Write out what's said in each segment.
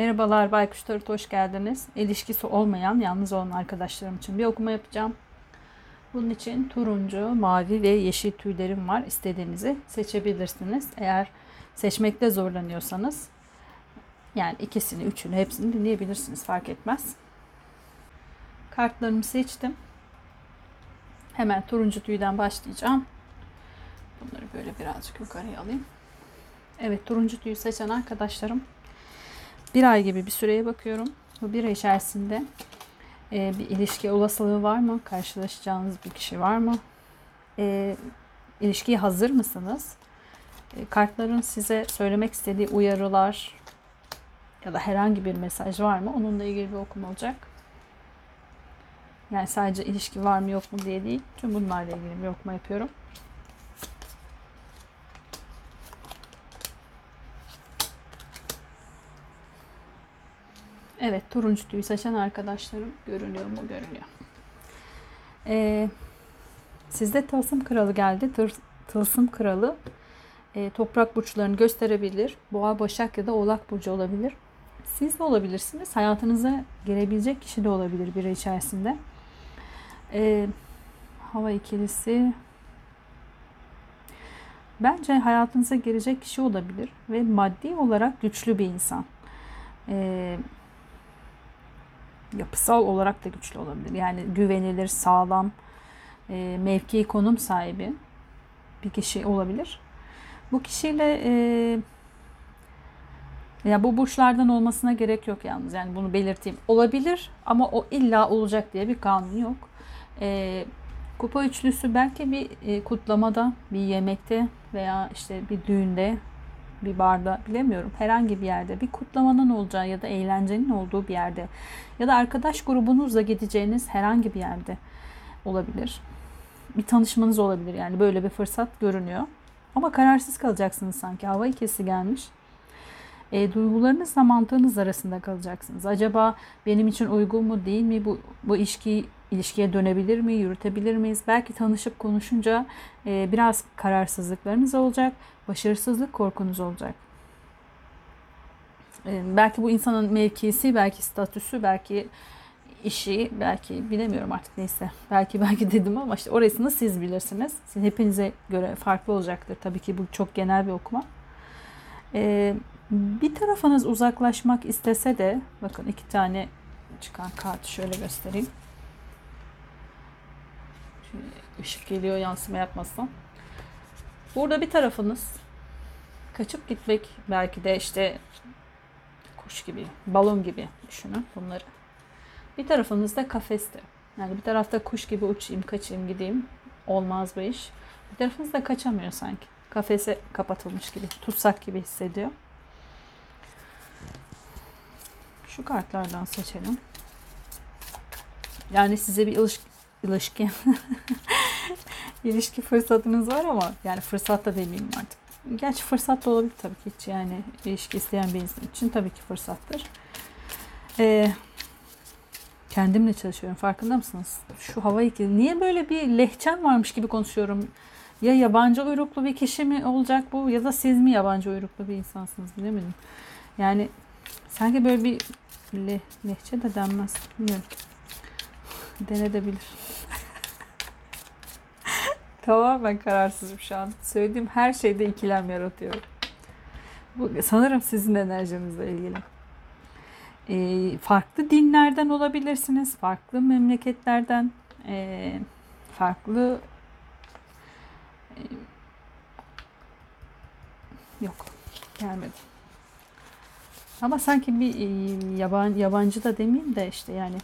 Merhabalar Baykuş Tarot hoş geldiniz. İlişkisi olmayan yalnız olan arkadaşlarım için bir okuma yapacağım. Bunun için turuncu, mavi ve yeşil tüylerim var. İstediğinizi seçebilirsiniz. Eğer seçmekte zorlanıyorsanız yani ikisini, üçünü, hepsini dinleyebilirsiniz. Fark etmez. Kartlarımı seçtim. Hemen turuncu tüyden başlayacağım. Bunları böyle birazcık yukarıya alayım. Evet turuncu tüyü seçen arkadaşlarım bir ay gibi bir süreye bakıyorum. Bu bir ay içerisinde e, bir ilişki olasılığı var mı? Karşılaşacağınız bir kişi var mı? E, ilişkiye hazır mısınız? E, kartların size söylemek istediği uyarılar ya da herhangi bir mesaj var mı? Onunla ilgili bir okuma olacak. Yani sadece ilişki var mı yok mu diye değil. Tüm bunlarla ilgili bir okuma yapıyorum. Evet turuncu tüy seçen arkadaşlarım görünüyor mu? Görünüyor. Ee, sizde tılsım kralı geldi. Tılsım kralı e, toprak burçlarını gösterebilir. Boğa, başak ya da oğlak burcu olabilir. Siz de olabilirsiniz. Hayatınıza girebilecek kişi de olabilir biri içerisinde. Ee, hava ikilisi bence hayatınıza girecek kişi olabilir ve maddi olarak güçlü bir insan. Ee, yapısal olarak da güçlü olabilir. Yani güvenilir, sağlam, e, mevki, konum sahibi bir kişi olabilir. Bu kişiyle e, ya bu burçlardan olmasına gerek yok yalnız. Yani bunu belirteyim. Olabilir ama o illa olacak diye bir kanun yok. E, kupa üçlüsü belki bir e, kutlamada, bir yemekte veya işte bir düğünde bir barda bilemiyorum herhangi bir yerde bir kutlamanın olacağı ya da eğlencenin olduğu bir yerde ya da arkadaş grubunuzla gideceğiniz herhangi bir yerde olabilir. Bir tanışmanız olabilir yani böyle bir fırsat görünüyor. Ama kararsız kalacaksınız sanki hava ikisi gelmiş. E, duygularınızla mantığınız arasında kalacaksınız. Acaba benim için uygun mu değil mi bu, bu ilişki ilişkiye dönebilir mi, yürütebilir miyiz? Belki tanışıp konuşunca e, biraz kararsızlıklarınız olacak, başarısızlık korkunuz olacak. E, belki bu insanın mevkisi, belki statüsü, belki işi, belki bilemiyorum artık neyse. Belki belki dedim ama işte orasını siz bilirsiniz. Sizin hepinize göre farklı olacaktır. Tabii ki bu çok genel bir okuma. E, bir tarafınız uzaklaşmak istese de bakın iki tane çıkan kart şöyle göstereyim. Şöyle ışık geliyor yansıma yapmasam. Burada bir tarafınız kaçıp gitmek belki de işte kuş gibi, balon gibi düşünün bunları. Bir tarafınız da kafeste. Yani bir tarafta kuş gibi uçayım, kaçayım, gideyim. Olmaz bu iş. Bir tarafınız da kaçamıyor sanki. Kafese kapatılmış gibi, tutsak gibi hissediyor. Şu kartlardan seçelim. Yani size bir ilişki, ilişki fırsatınız var ama yani fırsat da demeyeyim artık. Gerçi fırsat da olabilir tabii ki hiç yani ilişki isteyen bir insan için tabii ki fırsattır. Ee, kendimle çalışıyorum farkında mısınız? Şu hava ikili. Niye böyle bir lehçem varmış gibi konuşuyorum? Ya yabancı uyruklu bir kişi mi olacak bu ya da siz mi yabancı uyruklu bir insansınız bilemedim. Yani sanki böyle bir le, lehçe de denmez. Bilmiyorum. Denedebilir. Tamamen kararsızım şu an. Söylediğim her şeyde ikilem yaratıyorum. Bu sanırım sizin enerjinizle ilgili. Ee, farklı dinlerden olabilirsiniz. Farklı memleketlerden. E, farklı e, yok gelmedi. Ama sanki bir e, yaban, yabancı da demeyeyim de işte yani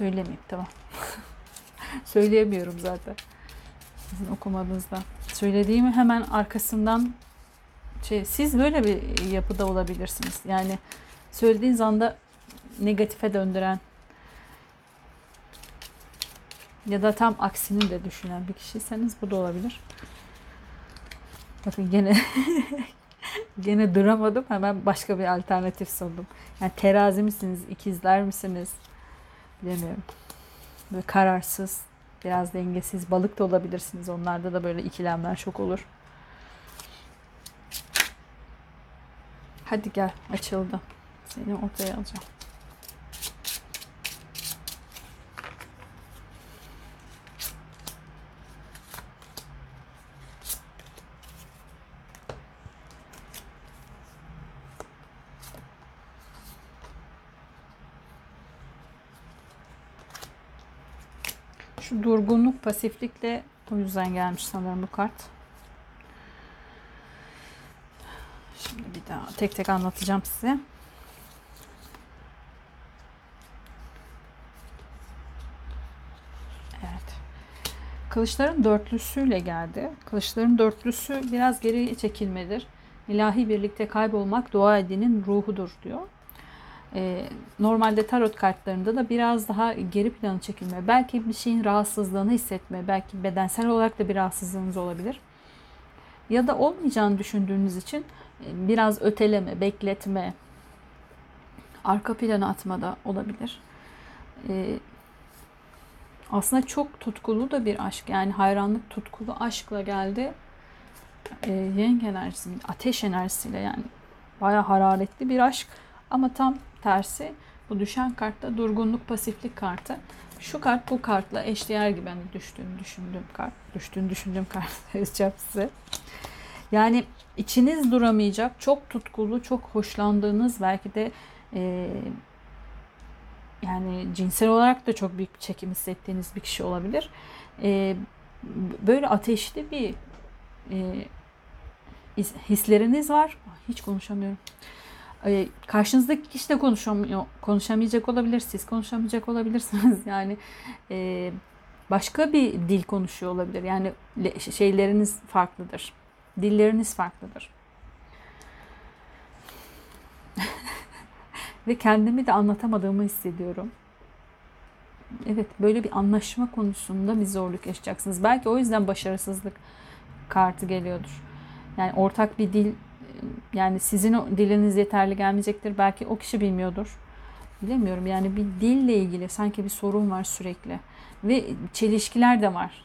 söylemeyeyim tamam. Söyleyemiyorum zaten. Sizin okumadığınızda. Söylediğimi hemen arkasından şey, siz böyle bir yapıda olabilirsiniz. Yani söylediğiniz anda negatife döndüren ya da tam aksini de düşünen bir kişiyseniz bu da olabilir. Bakın gene gene duramadım. Hemen başka bir alternatif sundum. Yani terazi misiniz? ikizler misiniz? Bilemiyorum. Böyle kararsız, biraz dengesiz. Balık da olabilirsiniz. Onlarda da böyle ikilemler çok olur. Hadi gel açıldı. Seni ortaya alacağım. Şu durgunluk pasiflikle o yüzden gelmiş sanırım bu kart. Şimdi bir daha tek tek anlatacağım size. Evet. Kılıçların dörtlüsüyle geldi. Kılıçların dörtlüsü biraz geri çekilmedir. İlahi birlikte kaybolmak dua edinin ruhudur diyor. Ee, normalde tarot kartlarında da biraz daha geri plana çekilme, belki bir şeyin rahatsızlığını hissetme, belki bedensel olarak da bir rahatsızlığınız olabilir. Ya da olmayacağını düşündüğünüz için e, biraz öteleme, bekletme, arka plana atma da olabilir. Ee, aslında çok tutkulu da bir aşk. Yani hayranlık tutkulu aşkla geldi. Ee, yenk enerjisi, ateş enerjisiyle yani bayağı hararetli bir aşk. Ama tam tersi bu düşen kartta durgunluk pasiflik kartı. Şu kart bu kartla eşdeğer gibi hani düştüğünü düşündüğüm kart. Düştüğünü düşündüğüm kart yazacağım size. Yani içiniz duramayacak, çok tutkulu, çok hoşlandığınız belki de e, yani cinsel olarak da çok büyük bir çekim hissettiğiniz bir kişi olabilir. E, böyle ateşli bir e, hisleriniz var. Hiç konuşamıyorum. Karşınızdaki kişi de konuşamıyor, konuşamayacak olabilir, siz konuşamayacak olabilirsiniz. Yani e, başka bir dil konuşuyor olabilir. Yani şeyleriniz farklıdır. Dilleriniz farklıdır. Ve kendimi de anlatamadığımı hissediyorum. Evet böyle bir anlaşma konusunda bir zorluk yaşayacaksınız. Belki o yüzden başarısızlık kartı geliyordur. Yani ortak bir dil yani sizin diliniz yeterli gelmeyecektir. Belki o kişi bilmiyordur. Bilemiyorum yani bir dille ilgili sanki bir sorun var sürekli. Ve çelişkiler de var.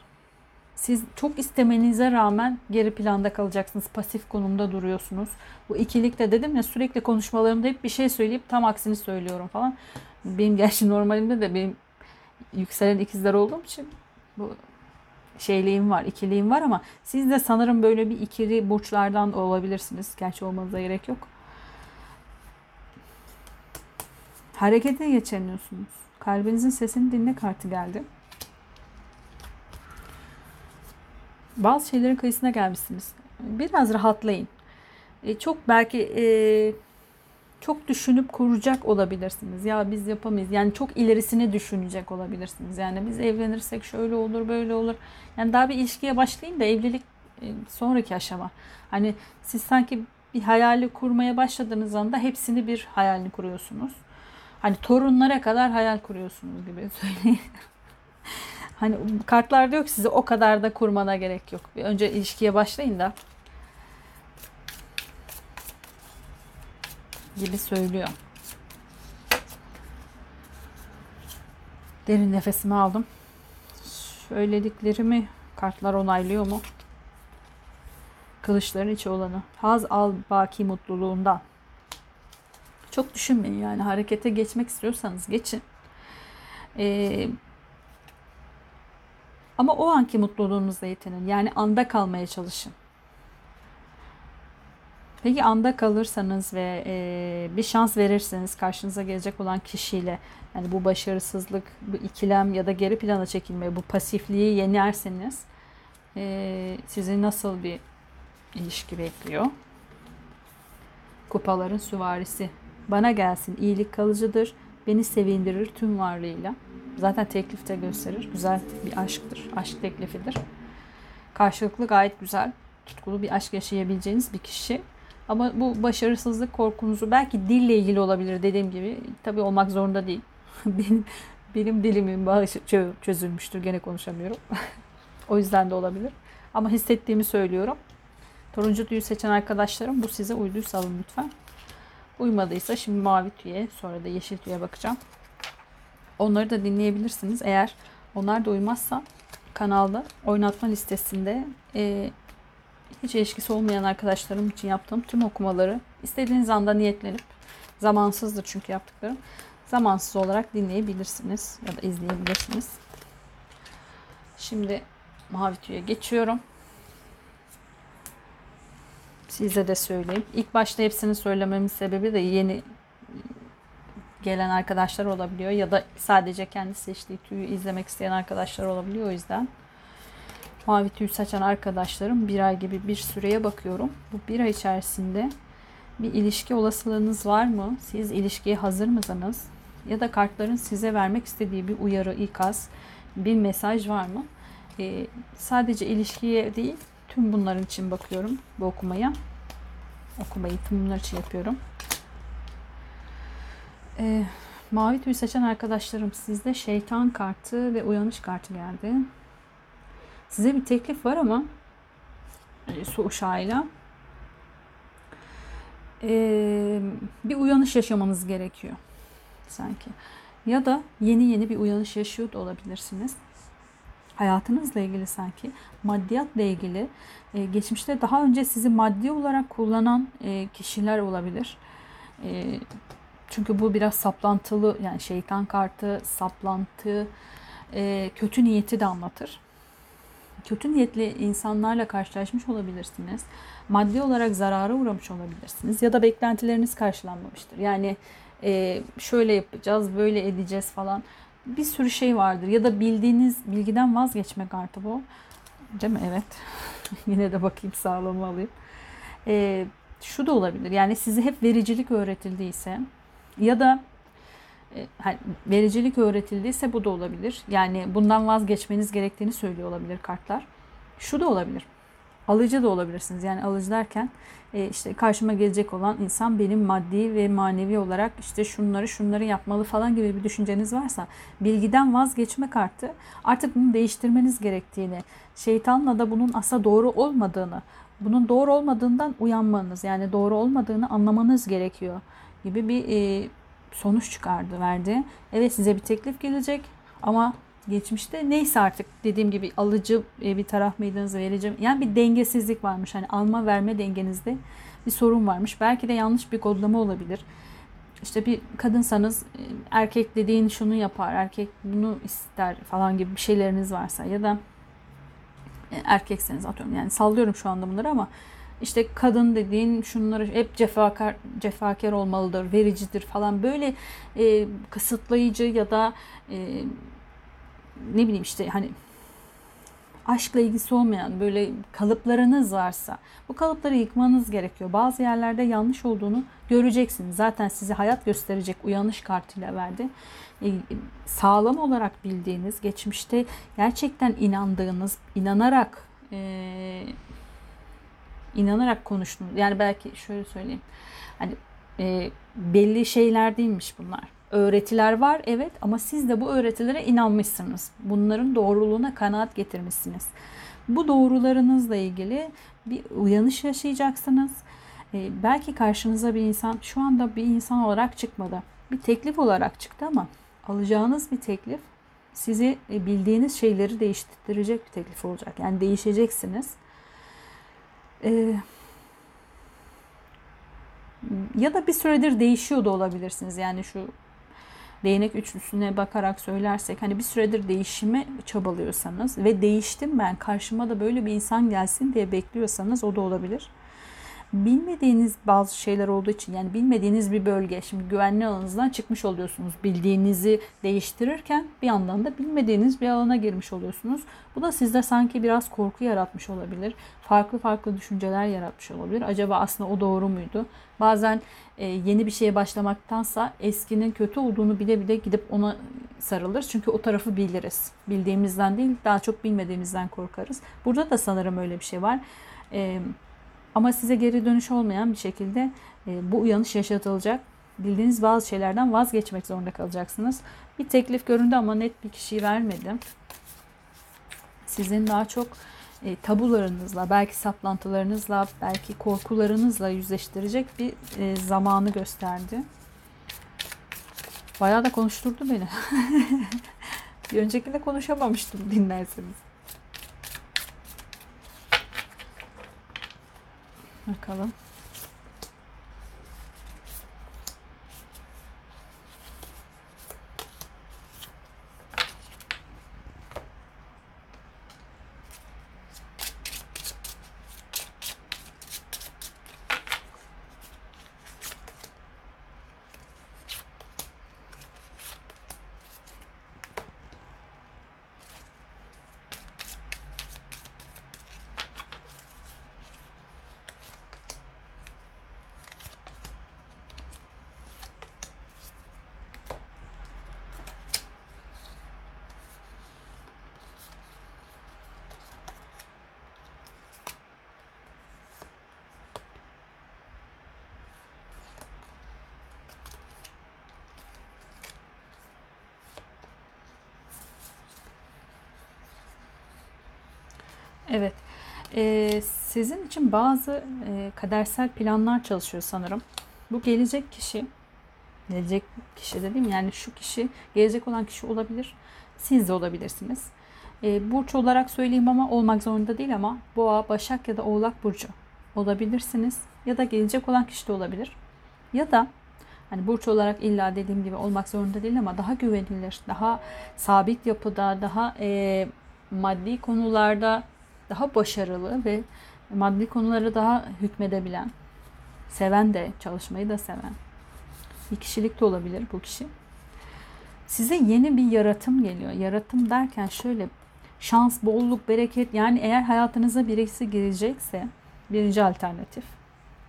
Siz çok istemenize rağmen geri planda kalacaksınız. Pasif konumda duruyorsunuz. Bu ikilikte dedim ya sürekli konuşmalarımda hep bir şey söyleyip tam aksini söylüyorum falan. Benim gerçi normalimde de benim yükselen ikizler olduğum için bu şeyliğim var, ikiliğim var ama siz de sanırım böyle bir ikili burçlardan olabilirsiniz. Gerçi olmanıza gerek yok. Harekete geçemiyorsunuz. Kalbinizin sesini dinle kartı geldi. Bazı şeylerin kıyısına gelmişsiniz. Biraz rahatlayın. E, çok belki e, çok düşünüp kuracak olabilirsiniz. Ya biz yapamayız. Yani çok ilerisini düşünecek olabilirsiniz. Yani biz evlenirsek şöyle olur, böyle olur. Yani daha bir ilişkiye başlayın da evlilik e, sonraki aşama. Hani siz sanki bir hayali kurmaya başladığınız anda hepsini bir hayalini kuruyorsunuz. Hani torunlara kadar hayal kuruyorsunuz gibi söyleyeyim. hani kartlar diyor ki size o kadar da kurmana gerek yok. Bir önce ilişkiye başlayın da gibi söylüyor. Derin nefesimi aldım. Söylediklerimi kartlar onaylıyor mu? Kılıçların içi olanı. Haz al baki mutluluğundan. Çok düşünmeyin yani harekete geçmek istiyorsanız geçin. Ee, ama o anki mutluluğunuzda yetinin. Yani anda kalmaya çalışın. Peki anda kalırsanız ve e, bir şans verirseniz karşınıza gelecek olan kişiyle yani bu başarısızlık, bu ikilem ya da geri plana çekilme, bu pasifliği yenerseniz e, sizi nasıl bir ilişki bekliyor? Kupaların süvarisi. Bana gelsin iyilik kalıcıdır. Beni sevindirir tüm varlığıyla. Zaten teklif de gösterir. Güzel bir aşktır. Aşk teklifidir. Karşılıklı gayet güzel, tutkulu bir aşk yaşayabileceğiniz bir kişi. Ama bu başarısızlık korkunuzu belki dille ilgili olabilir dediğim gibi. Tabii olmak zorunda değil. benim benim dilimin bağı çözülmüştür. Gene konuşamıyorum. o yüzden de olabilir. Ama hissettiğimi söylüyorum. Turuncu tüyü seçen arkadaşlarım bu size uyduysa alın lütfen. Uymadıysa şimdi mavi tüye sonra da yeşil tüye bakacağım. Onları da dinleyebilirsiniz. Eğer onlar da uymazsa kanalda oynatma listesinde e, hiç ilişkisi olmayan arkadaşlarım için yaptığım tüm okumaları istediğiniz anda niyetlenip zamansızdır çünkü yaptıklarım. Zamansız olarak dinleyebilirsiniz ya da izleyebilirsiniz. Şimdi mavi tüye geçiyorum. Size de söyleyeyim. İlk başta hepsini söylememin sebebi de yeni gelen arkadaşlar olabiliyor ya da sadece kendi seçtiği tüyü izlemek isteyen arkadaşlar olabiliyor o yüzden. Mavi tüy saçan arkadaşlarım bir ay gibi bir süreye bakıyorum. Bu bir ay içerisinde bir ilişki olasılığınız var mı? Siz ilişkiye hazır mısınız? Ya da kartların size vermek istediği bir uyarı, ikaz, bir mesaj var mı? Ee, sadece ilişkiye değil, tüm bunların için bakıyorum bu okumaya. Okumayı tüm bunlar için yapıyorum. Ee, mavi tüy seçen arkadaşlarım sizde şeytan kartı ve uyanış kartı geldi. Size bir teklif var ama e, su uşağıyla e, bir uyanış yaşamanız gerekiyor sanki. Ya da yeni yeni bir uyanış yaşıyor da olabilirsiniz. Hayatınızla ilgili sanki, maddiyatla ilgili, e, geçmişte daha önce sizi maddi olarak kullanan e, kişiler olabilir. E, çünkü bu biraz saplantılı, yani şeytan kartı, saplantı, e, kötü niyeti de anlatır kötü niyetli insanlarla karşılaşmış olabilirsiniz. Maddi olarak zarara uğramış olabilirsiniz ya da beklentileriniz karşılanmamıştır. Yani e, şöyle yapacağız, böyle edeceğiz falan. Bir sürü şey vardır ya da bildiğiniz bilgiden vazgeçmek artık bu. Değil mi? Evet. Yine de bakayım sağlamı alayım. E, şu da olabilir. Yani size hep vericilik öğretildiyse ya da vericilik öğretildiyse bu da olabilir. Yani bundan vazgeçmeniz gerektiğini söylüyor olabilir kartlar. Şu da olabilir. Alıcı da olabilirsiniz. Yani alıcı derken e, işte karşıma gelecek olan insan benim maddi ve manevi olarak işte şunları şunları yapmalı falan gibi bir düşünceniz varsa bilgiden vazgeçme kartı artık bunu değiştirmeniz gerektiğini, şeytanla da bunun asla doğru olmadığını, bunun doğru olmadığından uyanmanız yani doğru olmadığını anlamanız gerekiyor gibi bir e, sonuç çıkardı verdi. Evet size bir teklif gelecek ama geçmişte neyse artık dediğim gibi alıcı e, bir taraf mıydınız verici yani bir dengesizlik varmış. Hani alma verme dengenizde bir sorun varmış. Belki de yanlış bir kodlama olabilir. İşte bir kadınsanız e, erkek dediğin şunu yapar, erkek bunu ister falan gibi bir şeyleriniz varsa ya da e, erkekseniz atıyorum yani sallıyorum şu anda bunları ama işte kadın dediğin şunları hep cefakar, cefakar olmalıdır, vericidir falan böyle e, kısıtlayıcı ya da e, ne bileyim işte hani aşkla ilgisi olmayan böyle kalıplarınız varsa bu kalıpları yıkmanız gerekiyor. Bazı yerlerde yanlış olduğunu göreceksiniz. Zaten size hayat gösterecek uyanış kartıyla verdi. E, sağlam olarak bildiğiniz, geçmişte gerçekten inandığınız, inanarak e, inanarak konuştunuz. Yani belki şöyle söyleyeyim. Hani e, belli şeyler değilmiş bunlar. Öğretiler var evet ama siz de bu öğretilere inanmışsınız. Bunların doğruluğuna kanaat getirmişsiniz. Bu doğrularınızla ilgili bir uyanış yaşayacaksınız. E, belki karşınıza bir insan şu anda bir insan olarak çıkmadı. Bir teklif olarak çıktı ama alacağınız bir teklif sizi e, bildiğiniz şeyleri değiştirecek bir teklif olacak. Yani değişeceksiniz ee, ya da bir süredir değişiyor da olabilirsiniz. Yani şu değnek üçlüsüne bakarak söylersek hani bir süredir değişime çabalıyorsanız ve değiştim ben karşıma da böyle bir insan gelsin diye bekliyorsanız o da olabilir bilmediğiniz bazı şeyler olduğu için yani bilmediğiniz bir bölge şimdi güvenli alanınızdan çıkmış oluyorsunuz. Bildiğinizi değiştirirken bir yandan da bilmediğiniz bir alana girmiş oluyorsunuz. Bu da sizde sanki biraz korku yaratmış olabilir. Farklı farklı düşünceler yaratmış olabilir. Acaba aslında o doğru muydu? Bazen e, yeni bir şeye başlamaktansa eskinin kötü olduğunu bile bile gidip ona sarılır. Çünkü o tarafı biliriz. Bildiğimizden değil daha çok bilmediğimizden korkarız. Burada da sanırım öyle bir şey var. Eee ama size geri dönüş olmayan bir şekilde e, bu uyanış yaşatılacak. Bildiğiniz bazı şeylerden vazgeçmek zorunda kalacaksınız. Bir teklif göründü ama net bir kişiyi vermedi. Sizin daha çok e, tabularınızla, belki saplantılarınızla, belki korkularınızla yüzleştirecek bir e, zamanı gösterdi. Bayağı da konuşturdu beni. bir öncekinde konuşamamıştım dinlerseniz. Bakalım. Evet. Ee, sizin için bazı e, kadersel planlar çalışıyor sanırım. Bu gelecek kişi, gelecek kişi dediğim yani şu kişi, gelecek olan kişi olabilir. Siz de olabilirsiniz. Ee, burç olarak söyleyeyim ama olmak zorunda değil ama Boğa, Başak ya da Oğlak burcu olabilirsiniz. Ya da gelecek olan kişi de olabilir. Ya da hani burç olarak illa dediğim gibi olmak zorunda değil ama daha güvenilir, daha sabit yapıda, daha e, maddi konularda daha başarılı ve maddi konuları daha hükmedebilen, seven de, çalışmayı da seven bir kişilik de olabilir bu kişi. Size yeni bir yaratım geliyor. Yaratım derken şöyle şans, bolluk, bereket yani eğer hayatınıza birisi girecekse birinci alternatif.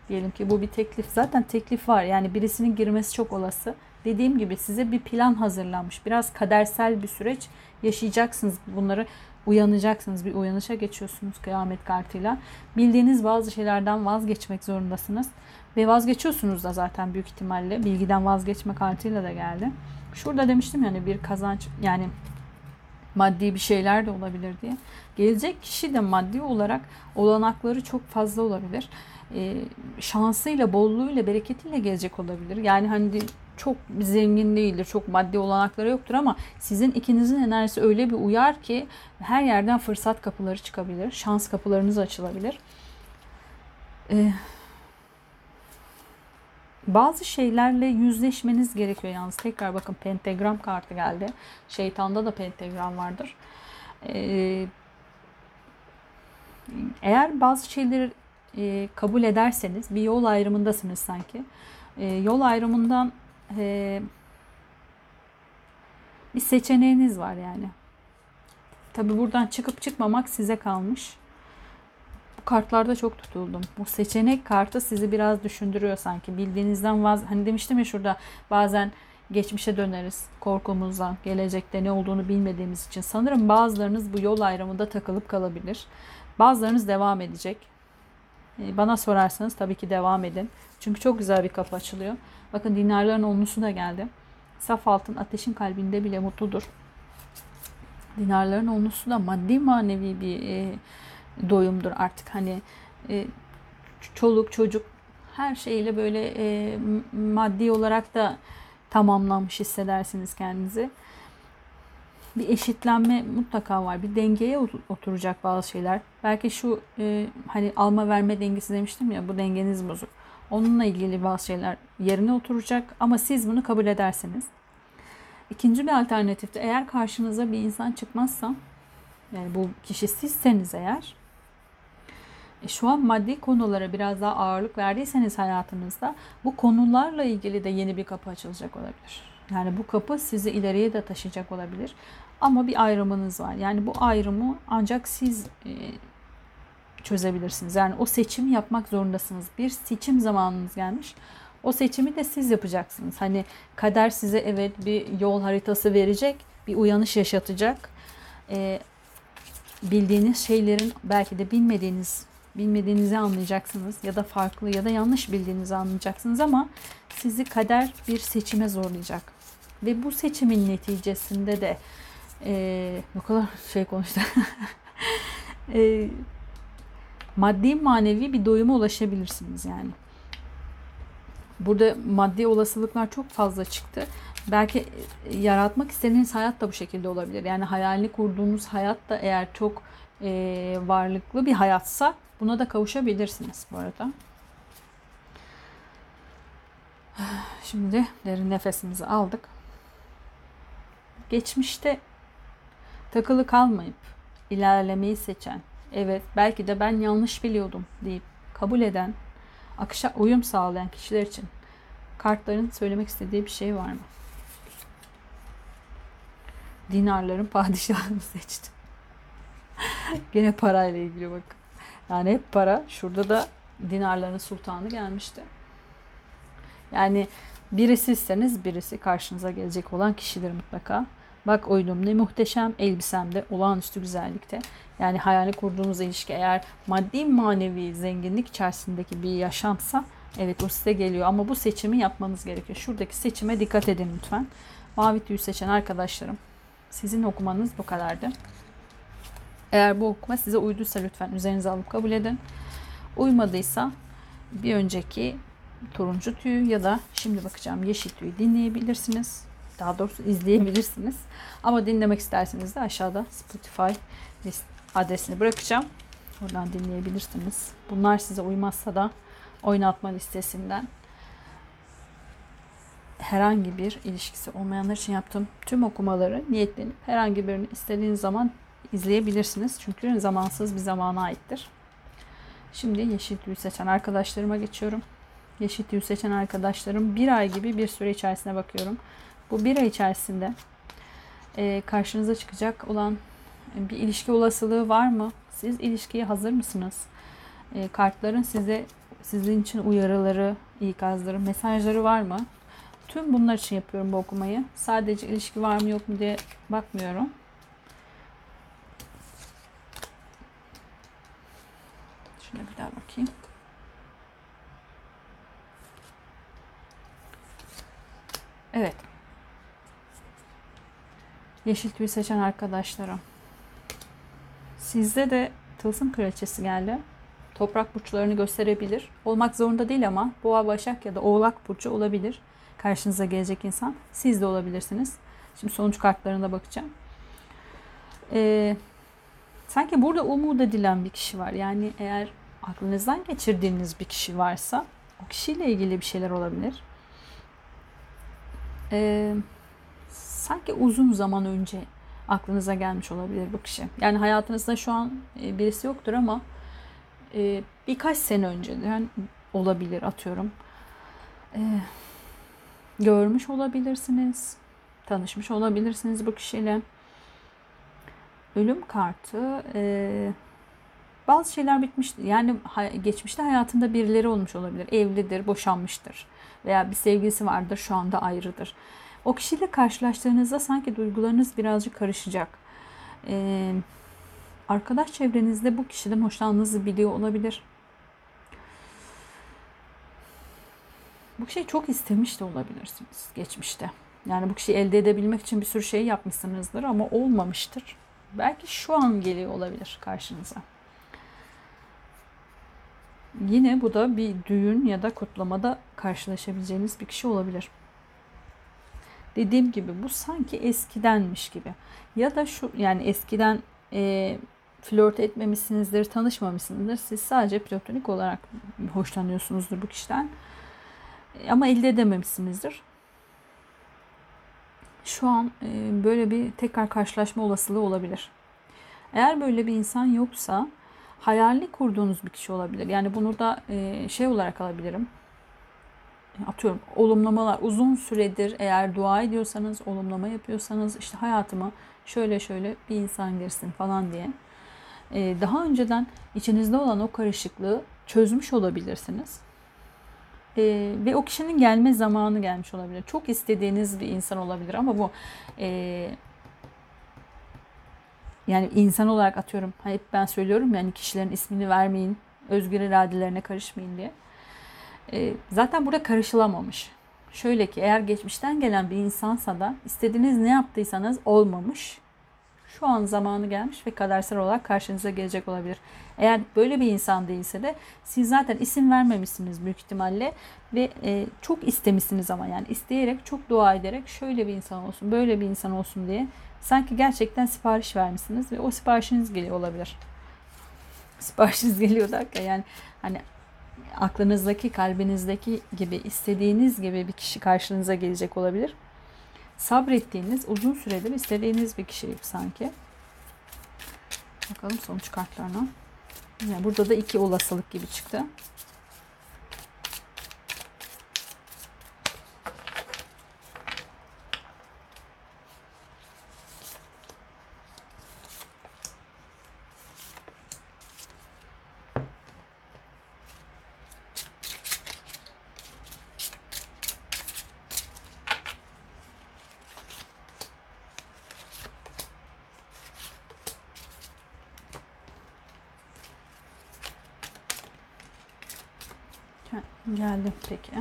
Diyelim ki bu bir teklif. Zaten teklif var. Yani birisinin girmesi çok olası. Dediğim gibi size bir plan hazırlanmış. Biraz kadersel bir süreç yaşayacaksınız. Bunları uyanacaksınız. Bir uyanışa geçiyorsunuz kıyamet kartıyla. Bildiğiniz bazı şeylerden vazgeçmek zorundasınız. Ve vazgeçiyorsunuz da zaten büyük ihtimalle. Bilgiden vazgeçme kartıyla da geldi. Şurada demiştim yani bir kazanç yani maddi bir şeyler de olabilir diye. Gelecek kişi de maddi olarak olanakları çok fazla olabilir. E, şansıyla, bolluğuyla, bereketiyle gelecek olabilir. Yani hani çok zengin değildir, çok maddi olanakları yoktur ama sizin ikinizin enerjisi öyle bir uyar ki her yerden fırsat kapıları çıkabilir, şans kapılarınız açılabilir. Ee, bazı şeylerle yüzleşmeniz gerekiyor yalnız. Tekrar bakın pentagram kartı geldi. Şeytanda da pentagram vardır. Ee, eğer bazı şeyleri e, kabul ederseniz bir yol ayrımındasınız sanki. E, yol ayrımından e, bir seçeneğiniz var yani. Tabi buradan çıkıp çıkmamak size kalmış. Bu kartlarda çok tutuldum. Bu seçenek kartı sizi biraz düşündürüyor sanki. Bildiğinizden vaz... Hani demiştim ya şurada bazen geçmişe döneriz korkumuzdan, gelecekte ne olduğunu bilmediğimiz için. Sanırım bazılarınız bu yol ayrımında takılıp kalabilir. Bazılarınız devam edecek. Bana sorarsanız tabii ki devam edin. Çünkü çok güzel bir kapı açılıyor. Bakın dinarların onlusu da geldi. Saf altın ateşin kalbinde bile mutludur. Dinarların onlusu da maddi manevi bir e, doyumdur artık. Hani e, çoluk çocuk her şeyle böyle e, maddi olarak da tamamlanmış hissedersiniz kendinizi. Bir eşitlenme mutlaka var. Bir dengeye oturacak bazı şeyler. Belki şu e, hani alma verme dengesi demiştim ya bu dengeniz bozuk. Onunla ilgili bazı şeyler yerine oturacak ama siz bunu kabul ederseniz. İkinci bir alternatifte eğer karşınıza bir insan çıkmazsa yani bu kişi sizseniz eğer e, şu an maddi konulara biraz daha ağırlık verdiyseniz hayatınızda bu konularla ilgili de yeni bir kapı açılacak olabilir. Yani bu kapı sizi ileriye de taşıyacak olabilir. Ama bir ayrımınız var. Yani bu ayrımı ancak siz e, çözebilirsiniz. Yani o seçimi yapmak zorundasınız. Bir seçim zamanınız gelmiş. O seçimi de siz yapacaksınız. Hani kader size evet bir yol haritası verecek, bir uyanış yaşatacak. Ee, bildiğiniz şeylerin belki de bilmediğiniz bilmediğinizi anlayacaksınız ya da farklı ya da yanlış bildiğinizi anlayacaksınız ama sizi kader bir seçime zorlayacak. Ve bu seçimin neticesinde de e, bu kadar şey konuştu. e, maddi manevi bir doyuma ulaşabilirsiniz yani. Burada maddi olasılıklar çok fazla çıktı. Belki e, yaratmak istediğiniz hayat da bu şekilde olabilir. Yani hayalini kurduğunuz hayat da eğer çok e, varlıklı bir hayatsa buna da kavuşabilirsiniz bu arada. Şimdi derin nefesimizi aldık. Geçmişte takılı kalmayıp ilerlemeyi seçen, evet belki de ben yanlış biliyordum deyip kabul eden, akışa uyum sağlayan kişiler için kartların söylemek istediği bir şey var mı? Dinarların padişahını seçtim. Gene parayla ilgili bakın. Yani hep para. Şurada da dinarların sultanı gelmişti. Yani birisizseniz birisi karşınıza gelecek olan kişidir mutlaka. Bak oydum ne muhteşem elbisemde olağanüstü güzellikte. Yani hayali kurduğunuz ilişki eğer maddi manevi zenginlik içerisindeki bir yaşamsa evet o size geliyor. Ama bu seçimi yapmanız gerekiyor. Şuradaki seçime dikkat edin lütfen. Mavi tüyü seçen arkadaşlarım sizin okumanız bu kadardı. Eğer bu okuma size uyduysa lütfen üzerinize alıp kabul edin. Uymadıysa bir önceki turuncu tüyü ya da şimdi bakacağım yeşil tüyü dinleyebilirsiniz. Daha doğrusu izleyebilirsiniz. Ama dinlemek isterseniz de aşağıda Spotify adresini bırakacağım. Oradan dinleyebilirsiniz. Bunlar size uymazsa da oynatma listesinden herhangi bir ilişkisi olmayanlar için yaptığım tüm okumaları niyetlenip herhangi birini istediğiniz zaman izleyebilirsiniz. Çünkü zamansız bir zamana aittir. Şimdi yeşil tüy seçen arkadaşlarıma geçiyorum. Yeşil tüy seçen arkadaşlarım bir ay gibi bir süre içerisine bakıyorum. Bu bir ay içerisinde e, karşınıza çıkacak olan bir ilişki olasılığı var mı? Siz ilişkiye hazır mısınız? E, kartların size sizin için uyarıları, ikazları, mesajları var mı? Tüm bunlar için yapıyorum bu okumayı. Sadece ilişki var mı yok mu diye bakmıyorum. Şuna bir daha bakayım. Evet. Yeşil tüy seçen arkadaşlarım. Sizde de tılsım kraliçesi geldi. Toprak burçlarını gösterebilir. Olmak zorunda değil ama boğa, başak ya da oğlak burcu olabilir. Karşınıza gelecek insan. Siz de olabilirsiniz. Şimdi sonuç kartlarına bakacağım. Ee, sanki burada umut edilen bir kişi var. Yani eğer aklınızdan geçirdiğiniz bir kişi varsa o kişiyle ilgili bir şeyler olabilir. Ee, sanki uzun zaman önce aklınıza gelmiş olabilir bu kişi. Yani hayatınızda şu an e, birisi yoktur ama e, birkaç sene önceden olabilir atıyorum. E, görmüş olabilirsiniz. Tanışmış olabilirsiniz bu kişiyle. Ölüm kartı bazı şeyler bitmiştir. Yani geçmişte hayatında birileri olmuş olabilir. Evlidir, boşanmıştır. Veya bir sevgilisi vardır, şu anda ayrıdır. O kişiyle karşılaştığınızda sanki duygularınız birazcık karışacak. Ee, arkadaş çevrenizde bu kişiden hoşlandığınızı biliyor olabilir. Bu kişiyi çok istemiş de olabilirsiniz geçmişte. Yani bu kişiyi elde edebilmek için bir sürü şey yapmışsınızdır ama olmamıştır. Belki şu an geliyor olabilir karşınıza. Yine bu da bir düğün ya da kutlamada karşılaşabileceğiniz bir kişi olabilir. Dediğim gibi bu sanki eskidenmiş gibi. Ya da şu yani eskiden e, flört etmemişsinizdir, tanışmamışsınızdır. Siz sadece platonik olarak hoşlanıyorsunuzdur bu kişiden. Ama elde edememişsinizdir. Şu an e, böyle bir tekrar karşılaşma olasılığı olabilir. Eğer böyle bir insan yoksa hayalini kurduğunuz bir kişi olabilir. Yani bunu da e, şey olarak alabilirim. Atıyorum olumlamalar uzun süredir eğer dua ediyorsanız, olumlama yapıyorsanız işte hayatıma şöyle şöyle bir insan girsin falan diye. E, daha önceden içinizde olan o karışıklığı çözmüş olabilirsiniz. E, ve o kişinin gelme zamanı gelmiş olabilir. Çok istediğiniz bir insan olabilir ama bu e, yani insan olarak atıyorum hep ben söylüyorum yani kişilerin ismini vermeyin, özgür iradelerine karışmayın diye. E, zaten burada karışılamamış. Şöyle ki eğer geçmişten gelen bir insansa da istediğiniz ne yaptıysanız olmamış. Şu an zamanı gelmiş ve kadersel olarak karşınıza gelecek olabilir. Eğer böyle bir insan değilse de siz zaten isim vermemişsiniz büyük ihtimalle ve e, çok istemişsiniz ama yani isteyerek çok dua ederek şöyle bir insan olsun böyle bir insan olsun diye sanki gerçekten sipariş vermişsiniz ve o siparişiniz geliyor olabilir. Siparişiniz geliyor derken yani hani aklınızdaki, kalbinizdeki gibi istediğiniz gibi bir kişi karşınıza gelecek olabilir. Sabrettiğiniz, uzun süredir istediğiniz bir kişi sanki. Bakalım sonuç kartlarına. Yani burada da iki olasılık gibi çıktı. Geldim peki.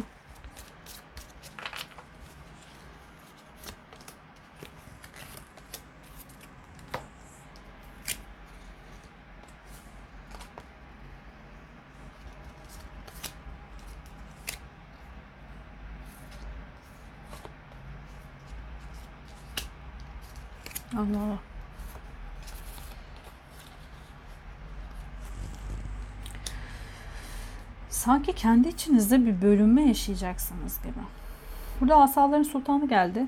Sanki kendi içinizde bir bölünme yaşayacaksınız gibi. Burada asaların sultanı geldi.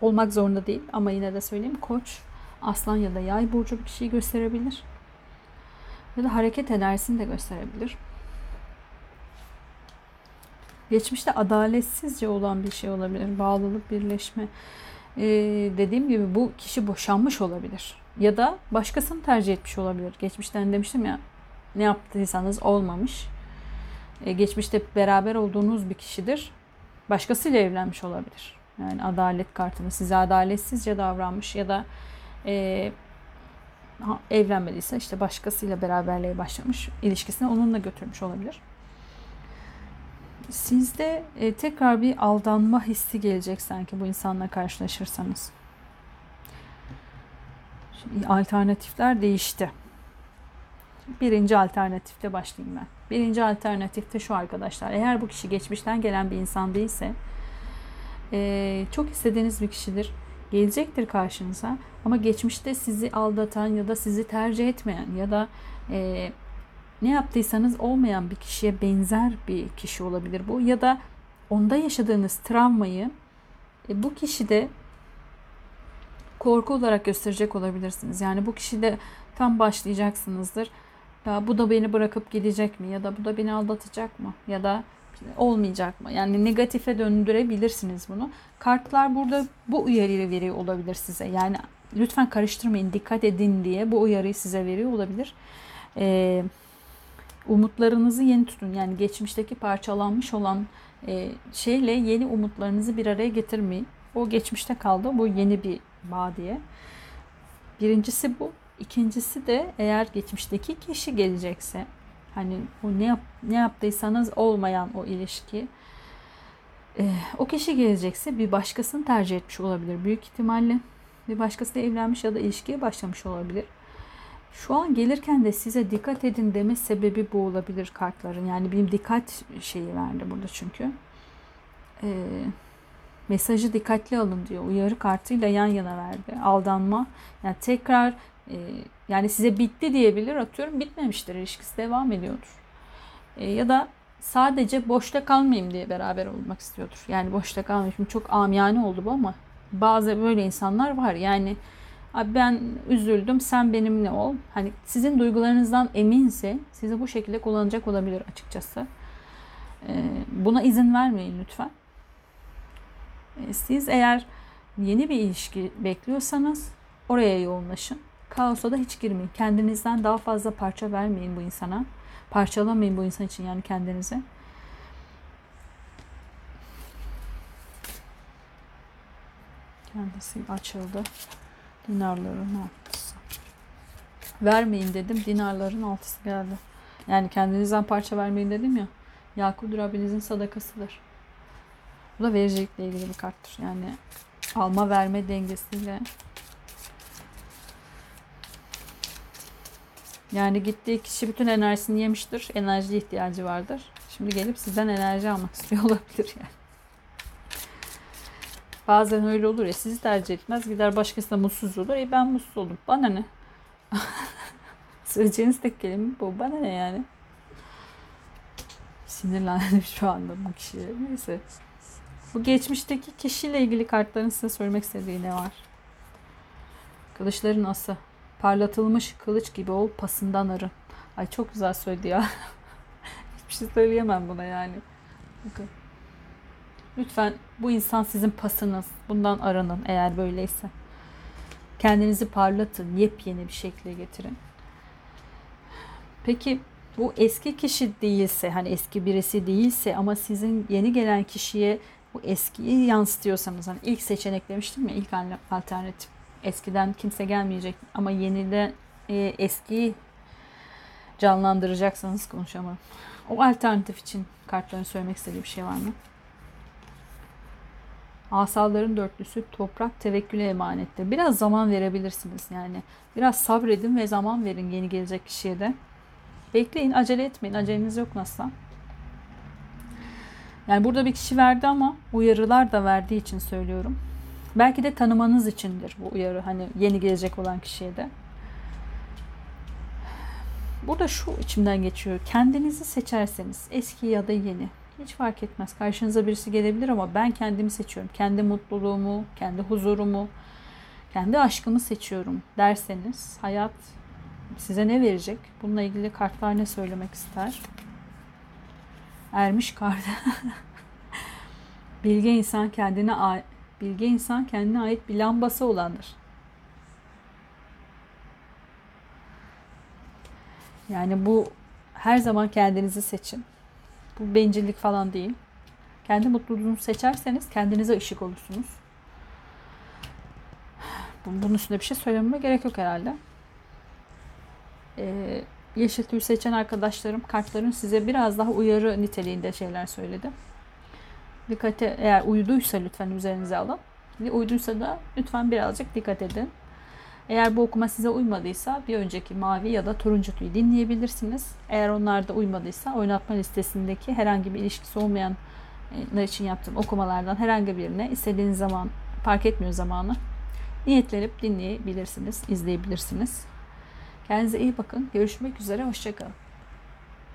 Olmak zorunda değil ama yine de söyleyeyim. Koç, aslan ya da yay burcu bir kişiyi gösterebilir. Ya da hareket enerjisini de gösterebilir. Geçmişte adaletsizce olan bir şey olabilir. Bağlılık, birleşme. Ee, dediğim gibi bu kişi boşanmış olabilir. Ya da başkasını tercih etmiş olabilir. Geçmişten demiştim ya ne yaptıysanız olmamış. Ee, geçmişte beraber olduğunuz bir kişidir. Başkasıyla evlenmiş olabilir. Yani adalet kartını size adaletsizce davranmış ya da e, evlenmediyse işte başkasıyla beraberliğe başlamış ilişkisini onunla götürmüş olabilir. Sizde e, tekrar bir aldanma hissi gelecek sanki bu insanla karşılaşırsanız. Şimdi alternatifler değişti. Birinci alternatifte başlayayım ben. Birinci alternatifte şu arkadaşlar. Eğer bu kişi geçmişten gelen bir insan değilse e, çok istediğiniz bir kişidir. Gelecektir karşınıza ama geçmişte sizi aldatan ya da sizi tercih etmeyen ya da e, ne yaptıysanız olmayan bir kişiye benzer bir kişi olabilir bu. Ya da onda yaşadığınız travmayı e, bu kişide korku olarak gösterecek olabilirsiniz. Yani bu kişide tam başlayacaksınızdır. Ya bu da beni bırakıp gidecek mi? Ya da bu da beni aldatacak mı? Ya da olmayacak mı? Yani negatife döndürebilirsiniz bunu. Kartlar burada bu uyarıyı veriyor olabilir size. Yani lütfen karıştırmayın, dikkat edin diye bu uyarıyı size veriyor olabilir. Ee, umutlarınızı yeni tutun. Yani geçmişteki parçalanmış olan e, şeyle yeni umutlarınızı bir araya getirmeyin. O geçmişte kaldı. Bu yeni bir bağ diye. Birincisi bu. İkincisi de eğer geçmişteki kişi gelecekse hani o ne yap, ne yaptıysanız olmayan o ilişki e, o kişi gelecekse bir başkasını tercih etmiş olabilir büyük ihtimalle. Bir başkasıyla evlenmiş ya da ilişkiye başlamış olabilir. Şu an gelirken de size dikkat edin deme sebebi bu olabilir kartların. Yani bir dikkat şeyi verdi burada çünkü. Ee, mesajı dikkatli alın diyor. Uyarı kartıyla yan yana verdi. Aldanma. Yani tekrar e, yani size bitti diyebilir atıyorum. Bitmemiştir. ilişkisi devam ediyordur. E, ya da sadece boşta kalmayayım diye beraber olmak istiyordur. Yani boşta kalmayayım. Çok amiyane oldu bu ama bazı böyle insanlar var. Yani Abi ben üzüldüm sen benimle ol. Hani sizin duygularınızdan eminse sizi bu şekilde kullanacak olabilir açıkçası. Ee, buna izin vermeyin lütfen. Ee, siz eğer yeni bir ilişki bekliyorsanız oraya yoğunlaşın. Kaosa da hiç girmeyin. Kendinizden daha fazla parça vermeyin bu insana. Parçalamayın bu insan için yani kendinizi. Kendisi açıldı. Dinarların altısı. Vermeyin dedim. Dinarların altısı geldi. Yani kendinizden parça vermeyin dedim ya. Yakup Rabbinizin sadakasıdır. Bu da vericilikle ilgili bir karttır. Yani alma verme dengesiyle yani gittiği kişi bütün enerjisini yemiştir. Enerji ihtiyacı vardır. Şimdi gelip sizden enerji almak istiyor olabilir yani. Bazen öyle olur ya sizi tercih etmez gider başkası da mutsuz olur. E ben mutsuz oldum. Bana ne? Söyleyeceğiniz tek kelime bu. Bana ne yani? Sinirlendim şu anda bu kişiye. Neyse. Bu geçmişteki kişiyle ilgili kartların size söylemek istediği ne var? Kılıçların ası. Parlatılmış kılıç gibi ol pasından arın. Ay çok güzel söyledi ya. Hiçbir şey söyleyemem buna yani. Bakın. Lütfen bu insan sizin pasınız. Bundan aranın eğer böyleyse. Kendinizi parlatın. Yepyeni bir şekilde getirin. Peki bu eski kişi değilse hani eski birisi değilse ama sizin yeni gelen kişiye bu eskiyi yansıtıyorsanız hani ilk seçenek demiştim ya ilk alternatif eskiden kimse gelmeyecek ama yeniden e, eskiyi canlandıracaksanız konuşamam. O alternatif için kartların söylemek istediği bir şey var mı? Asalların dörtlüsü toprak tevekküle emanettir. Biraz zaman verebilirsiniz yani. Biraz sabredin ve zaman verin yeni gelecek kişiye de. Bekleyin, acele etmeyin. Aceleniz yok nasıl? Yani burada bir kişi verdi ama uyarılar da verdiği için söylüyorum. Belki de tanımanız içindir bu uyarı. Hani yeni gelecek olan kişiye de. Burada şu içimden geçiyor. Kendinizi seçerseniz eski ya da yeni hiç fark etmez. Karşınıza birisi gelebilir ama ben kendimi seçiyorum. Kendi mutluluğumu, kendi huzurumu, kendi aşkımı seçiyorum derseniz hayat size ne verecek? Bununla ilgili kartlar ne söylemek ister? Ermiş kart. bilge insan kendine bilge insan kendine ait bir lambası olandır. Yani bu her zaman kendinizi seçin. Bu bencillik falan değil. Kendi mutluluğunuzu seçerseniz kendinize ışık olursunuz. Bunun üstünde bir şey söylememe gerek yok herhalde. Ee, yeşil tüy seçen arkadaşlarım kartların size biraz daha uyarı niteliğinde şeyler söyledi. Dikkate eğer uyduysa lütfen üzerinize alın. Uyduysa da lütfen birazcık dikkat edin. Eğer bu okuma size uymadıysa bir önceki mavi ya da turuncu tüyü dinleyebilirsiniz. Eğer onlar da uymadıysa oynatma listesindeki herhangi bir ilişkisi olmayanlar için yaptığım okumalardan herhangi birine istediğiniz zaman fark etmiyor zamanı niyetlenip dinleyebilirsiniz, izleyebilirsiniz. Kendinize iyi bakın. Görüşmek üzere. Hoşçakalın.